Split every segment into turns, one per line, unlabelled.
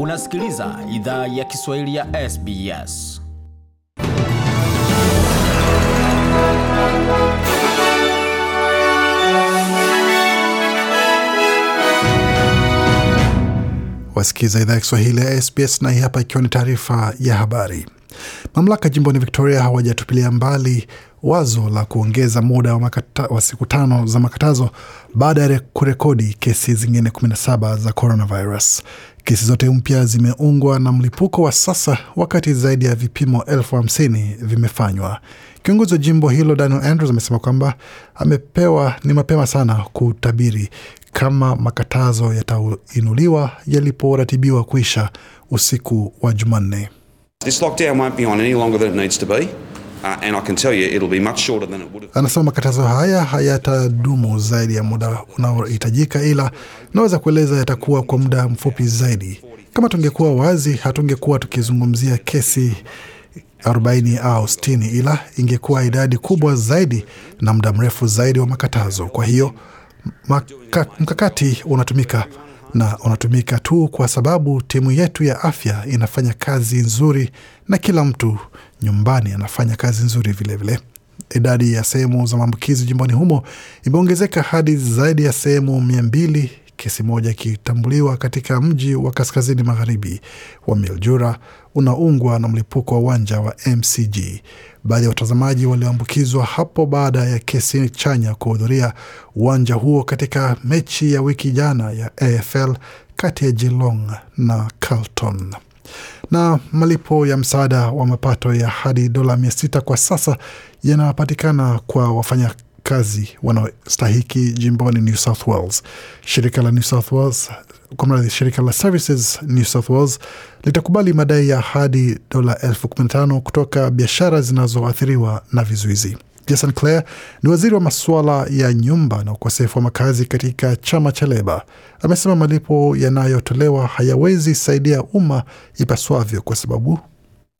Unasikiliza idhaa ya Kiswahili ya SBS.
Wasikiliza idhaa ya Kiswahili ya SBS na hii hapa ikiwa ni taarifa ya habari. Mamlaka jimboni Victoria hawajatupilia mbali wazo la kuongeza muda wa, makata, wa siku tano za makatazo baada ya kurekodi kesi zingine 17 za coronavirus. Kesi zote mpya zimeungwa na mlipuko wa sasa, wakati zaidi ya vipimo elfu hamsini vimefanywa. Kiongozi wa jimbo hilo Daniel Andrews amesema kwamba amepewa ni mapema sana kutabiri kama makatazo yatainuliwa yaliporatibiwa kuisha usiku wa Jumanne.
This lockdown won't be on any longer than it needs to be. Uh.
Anasema makatazo haya hayatadumu zaidi ya muda unaohitajika, ila naweza kueleza yatakuwa kwa muda mfupi zaidi. Kama tungekuwa wazi, hatungekuwa tukizungumzia kesi 40 au 60, ila ingekuwa idadi kubwa zaidi na muda mrefu zaidi wa makatazo. Kwa hiyo maka, mkakati unatumika na unatumika tu kwa sababu timu yetu ya afya inafanya kazi nzuri na kila mtu nyumbani anafanya kazi nzuri vilevile vile. Idadi ya sehemu za maambukizi jimboni humo imeongezeka hadi zaidi ya sehemu mia mbili, kesi moja ikitambuliwa katika mji wa kaskazini magharibi wa Mildura unaungwa na mlipuko wa uwanja wa MCG. Baadhi ya watazamaji walioambukizwa hapo baada ya kesi chanya kuhudhuria uwanja huo katika mechi ya wiki jana ya AFL kati ya Geelong na Carlton na malipo ya msaada wa mapato ya hadi dola mia sita kwa sasa yanapatikana kwa wafanya kazi wanaostahiki jimboni New South Wales. Shirika la New South Wales kwa mradhi, shirika la Services New South Wales litakubali madai ya hadi dola elfu kumi na tano kutoka biashara zinazoathiriwa na vizuizi. Jason Clare ni waziri wa masuala ya nyumba na ukosefu wa makazi katika chama cha Leba. Amesema malipo yanayotolewa hayawezi saidia umma ipaswavyo kwa sababu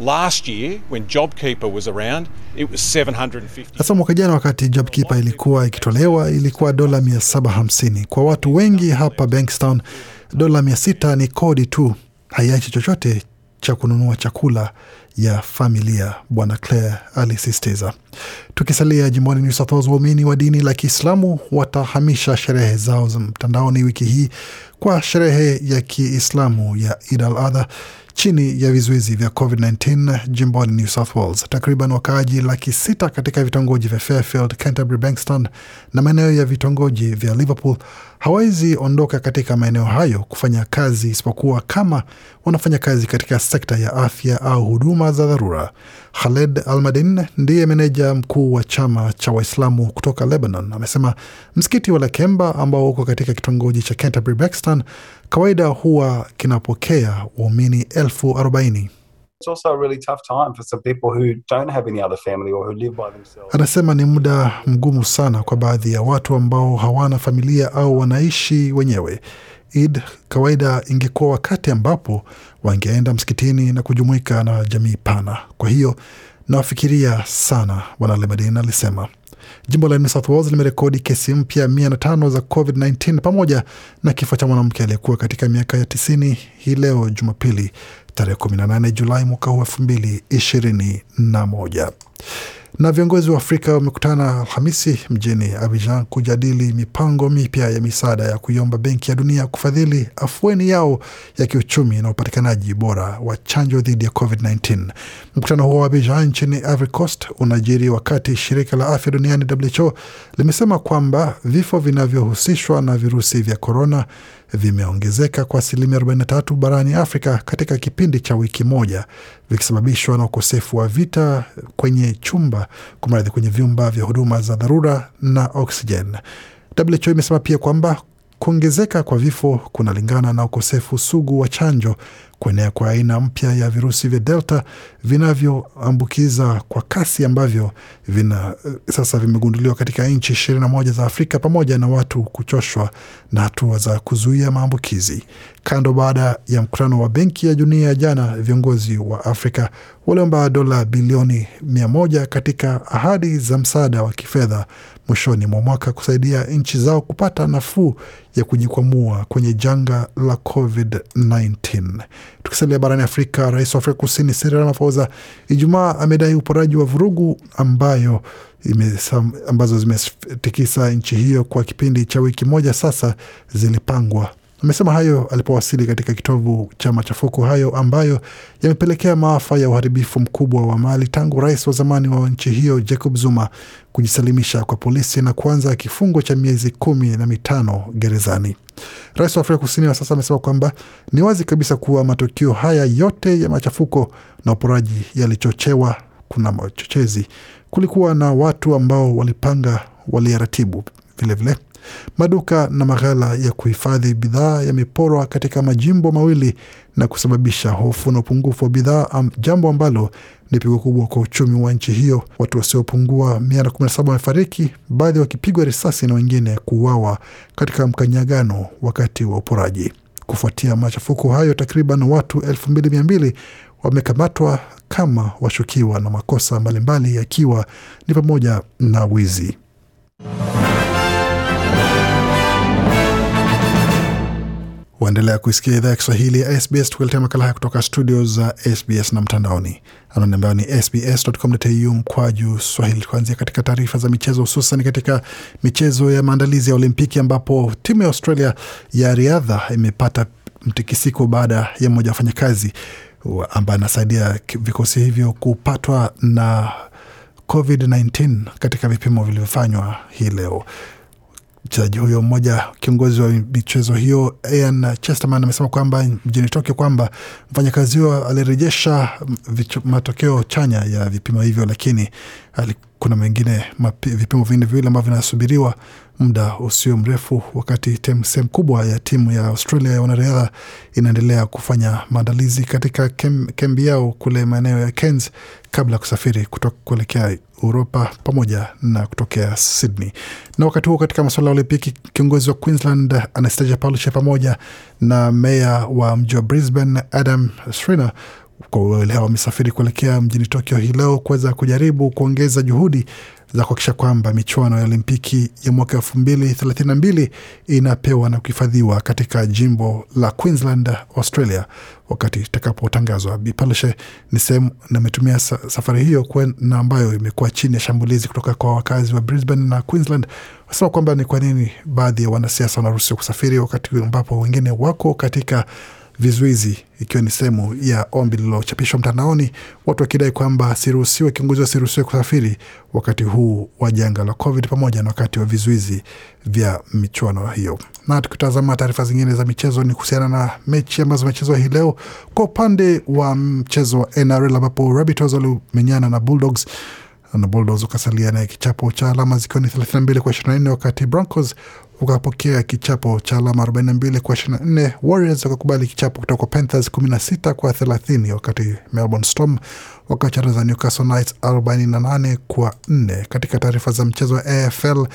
Last year, when JobKeeper was around, it was 750.
Sasa mwaka jana wakati JobKeeper ilikuwa ikitolewa ilikuwa dola 750 kwa watu wengi hapa Bankstown. Dola 600 ni kodi tu, haiachi chochote cha kununua chakula ya familia, Bwana Clare alisisitiza. Tukisalia jimboni New South Wales, waumini wa dini la Kiislamu watahamisha sherehe zao za mtandaoni wiki hii kwa sherehe ya Kiislamu ya Eid al-Adha chini ya vizuizi vya COVID-19 jimboni New South Wales. Takriban wakaaji laki sita katika vitongoji vya Fairfield, Canterbury, Bankstown na maeneo ya vitongoji vya Liverpool hawawezi ondoka katika maeneo hayo kufanya kazi isipokuwa kama wanafanya kazi katika sekta ya afya au huduma za dharura. Khaled Almadin ndiye meneja mkuu wa chama cha Waislamu kutoka Lebanon amesema msikiti wa Lakemba ambao uko katika kitongoji cha Canterbury Bexton kawaida huwa kinapokea waumini elfu arobaini.
It's also a really tough time for some people who don't have any other family or who live by themselves.
Anasema ni muda mgumu sana kwa baadhi ya watu ambao hawana familia au wanaishi wenyewe. Eid kawaida ingekuwa wakati ambapo wangeenda msikitini na kujumuika na jamii pana. Kwa hiyo nawafikiria sana, Bwana Lemadin alisema. Jimbo la New South Wales limerekodi kesi mpya mia na tano za COVID-19 pamoja na kifo cha mwanamke aliyekuwa katika miaka ya tisini hii leo Jumapili tarehe 18 Julai mwaka huu elfu mbili ishirini na viongozi wa Afrika wamekutana Alhamisi mjini Abidjan kujadili mipango mipya ya misaada ya kuiomba Benki ya Dunia kufadhili afueni yao ya kiuchumi na upatikanaji bora wa chanjo dhidi ya COVID-19. Mkutano huo wa Abidjan nchini Ivory Coast unajiri wakati shirika la afya duniani WHO limesema kwamba vifo vinavyohusishwa na virusi vya korona vimeongezeka kwa asilimia 43 barani Afrika katika kipindi cha wiki moja, vikisababishwa na ukosefu wa vita kwenye chumba kumradhi, kwenye vyumba vya huduma za dharura na oksijen. WHO imesema pia kwamba kuongezeka kwa vifo kunalingana na ukosefu sugu wa chanjo kuenea kwa aina mpya ya virusi vya Delta vinavyoambukiza kwa kasi ambavyo vina sasa vimegunduliwa katika nchi ishirini na moja za Afrika pamoja na watu kuchoshwa na hatua za kuzuia maambukizi. Kando baada ya mkutano wa Benki ya Dunia jana, viongozi wa Afrika waliomba dola bilioni mia moja katika ahadi za msaada wa kifedha mwishoni mwa mwaka kusaidia nchi zao kupata nafuu ya kujikwamua kwenye janga la COVID-19. Tukisalia barani Afrika, rais wa Afrika Kusini Cyril Ramaphosa Ijumaa amedai uporaji wa vurugu ambayo imesam, ambazo zimetikisa nchi hiyo kwa kipindi cha wiki moja sasa zilipangwa Amesema hayo alipowasili katika kitovu cha machafuko hayo ambayo yamepelekea maafa ya uharibifu mkubwa wa mali tangu rais wa zamani wa nchi hiyo Jacob Zuma kujisalimisha kwa polisi na kuanza kifungo cha miezi kumi na mitano gerezani. Rais wa Afrika Kusini wa sasa amesema kwamba ni wazi kabisa kuwa matukio haya yote ya machafuko na uporaji yalichochewa, kuna machochezi, kulikuwa na watu ambao walipanga, waliyaratibu vilevile Maduka na maghala ya kuhifadhi bidhaa yameporwa katika majimbo mawili na kusababisha hofu na upungufu wa bidhaa, jambo ambalo ni pigo kubwa kwa uchumi wa nchi hiyo. Watu wasiopungua 117 wamefariki, baadhi wakipigwa risasi na wengine kuuawa katika mkanyagano wakati wa uporaji. Kufuatia machafuko hayo, takriban watu 2200 wamekamatwa kama washukiwa na makosa mbalimbali yakiwa ni pamoja na wizi. Waendelea kuisikia idhaa ya Kiswahili ya SBS tukuletea makala haya kutoka studio za SBS na mtandaoni, anwani ambayo ni sbs.com.au mkwaju swahili. Kuanzia katika taarifa za michezo, hususan katika michezo ya maandalizi ya Olimpiki ambapo timu ya Australia ya riadha imepata mtikisiko baada ya mmoja wa wafanyakazi ambaye anasaidia vikosi hivyo kupatwa na COVID-19 katika vipimo vilivyofanywa hii leo. Mchezaji huyo mmoja, kiongozi wa michezo hiyo Ian Chesterman amesema kwamba mjini Tokyo kwamba mfanyakazi huyo alirejesha matokeo chanya ya vipimo hivyo, lakini kuna mengine vipimo vinne viwili ambavyo vinasubiriwa muda usio mrefu, wakati sehemu kubwa ya timu ya Australia ya wanariadha inaendelea kufanya maandalizi katika kambi yao kule maeneo ya Cairns kabla ya kusafiri kutoka kuelekea Uropa pamoja na kutokea Sydney. Na wakati huo katika masuala ya Olimpiki, kiongozi wa Queensland Anastasia Palaszczuk pamoja na meya wa mji wa Brisbane Adam Schreiner kwa leo wamesafiri kuelekea mjini Tokyo hii leo kuweza kujaribu kuongeza juhudi za kuhakikisha kwamba michuano ya Olimpiki ya mwaka elfu mbili thelathini na mbili inapewa na kuhifadhiwa katika jimbo la Queensland, Australia, wakati itakapotangazwa. Bipalshe ni sehemu nametumia ametumia safari hiyo na ambayo imekuwa chini ya shambulizi kutoka kwa wakazi wa Brisbane na Queensland, wasema kwamba ni kwa nini baadhi ya wanasiasa wanaruhusiwa kusafiri wakati ambapo wengine wako katika vizuizi ikiwa ni sehemu ya ombi lililochapishwa mtandaoni, watu wakidai kwamba siruhusiwe, kiongozi asiruhusiwe kusafiri wakati huu wa janga la COVID pamoja na wakati wa vizuizi vya michuano hiyo. Na tukitazama taarifa zingine za michezo ni kuhusiana na mechi ambazo zimechezwa hii leo. Kwa upande wa mchezo wa NRL ambapo Rabbitohs walimenyana na Bulldogs na Bulldogs ukasalia na kichapo cha alama zikiwa ni 32 kwa 24 wakati Broncos wakapokea kichapo cha alama 42 kwa 24. Warriors wakakubali kichapo kutoka kwa Panthers 16 kwa 30, wakati Melbourne Storm wakacharaza Newcastle Knights 48 kwa 4. Katika taarifa za mchezo wa AFL,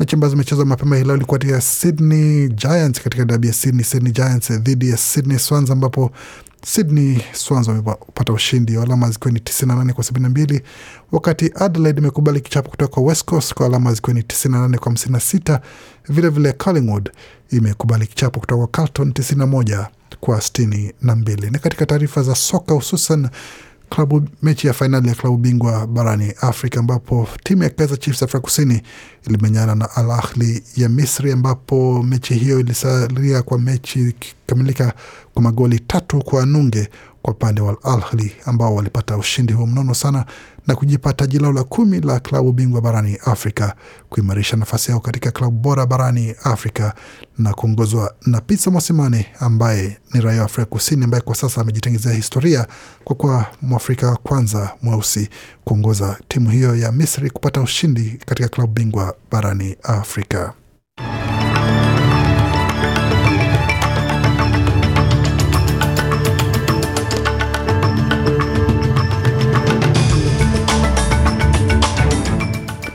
mechi ambazo zimechezwa mapema hii leo ilikuwa ya Sydney Giants katika dabi ya Sydney, Sydney Giants dhidi ya Sydney Swans ambapo Sydney Swans wamepata ushindi wa alama zikiwa ni 98 kwa 72, wakati Adelaide imekubali kichapo kutoka kwa West Coast kwa alama zikiwa ni 98 kwa 56. Vilevile Collingwood imekubali kichapo kutoka kwa Carlton 91 kwa 62. Na katika taarifa za soka hususan klabu mechi ya fainali ya klabu bingwa barani Afrika ambapo timu ya Kaizer Chiefs Afrika Kusini ilimenyana na Al Ahli ya Misri, ambapo mechi hiyo ilisalia kwa mechi ikikamilika kwa magoli tatu kwa nunge kwa upande wa Al ambao walipata ushindi huo mnono sana na kujipa taji lao la kumi la klabu bingwa barani Afrika, kuimarisha nafasi yao katika klabu bora barani Afrika na kuongozwa na Pitsa Mosimane ambaye ni raia wa Afrika Kusini ambaye kwa sasa amejitengezea historia kwa kuwa Mwafrika wa kwanza mweusi kuongoza timu hiyo ya Misri kupata ushindi katika klabu bingwa barani Afrika.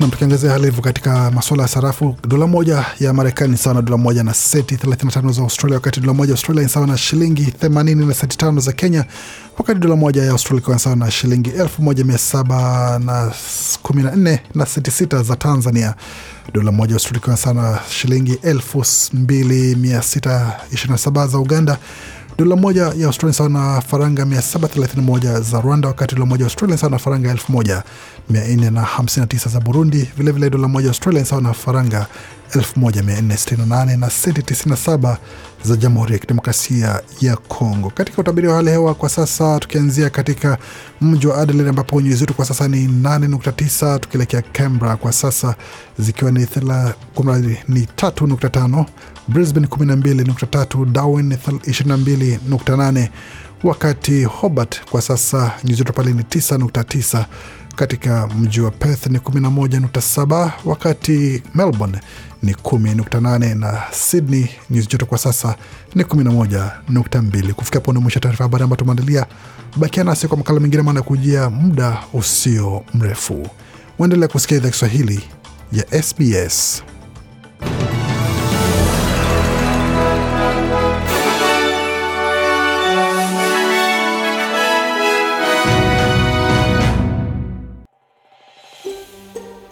Tukiangazia hali hivyo katika masuala ya sarafu, dola moja ya Marekani sawa na dola moja na senti 35 za Australia, wakati dola moja ya Australia ni sawa na shilingi 80 na senti tano za Kenya, wakati dola moja ya Australia ikiwa sawa na shilingi 1714 na senti sita za Tanzania. Dola moja ya Australia ikiwa sawa na shilingi 2627 za Uganda dola moja ya Australia sawa na faranga 731 za Rwanda, wakati dola moja ya Australia sawa na faranga 1459 za Burundi. Vilevile dola moja ya Australia sawa na faranga 1468 na senti 97 za Jamhuri ya Kidemokrasia ya Kongo. Katika utabiri wa hali hewa kwa sasa, tukianzia katika mji wa Adelaide ambapo nyuzi joto kwa sasa ni 8.9, tukielekea Canberra kwa sasa zikiwa ni 3.5 Brisbane 12.3, Darwin 22.8, wakati Hobart kwa sasa nyuzi joto pale ni 9.9, katika mji wa Perth ni 11.7, wakati Melbourne ni 10.8 na Sydney nyuzi joto kwa sasa ni 11.2. Kufikia hapo ni mwisho taarifa habari ambayo tumeandalia. Bakia nasi kwa makala mengine maana kujia muda usio mrefu. Waendelea kusikia idhaa Kiswahili ya SBS.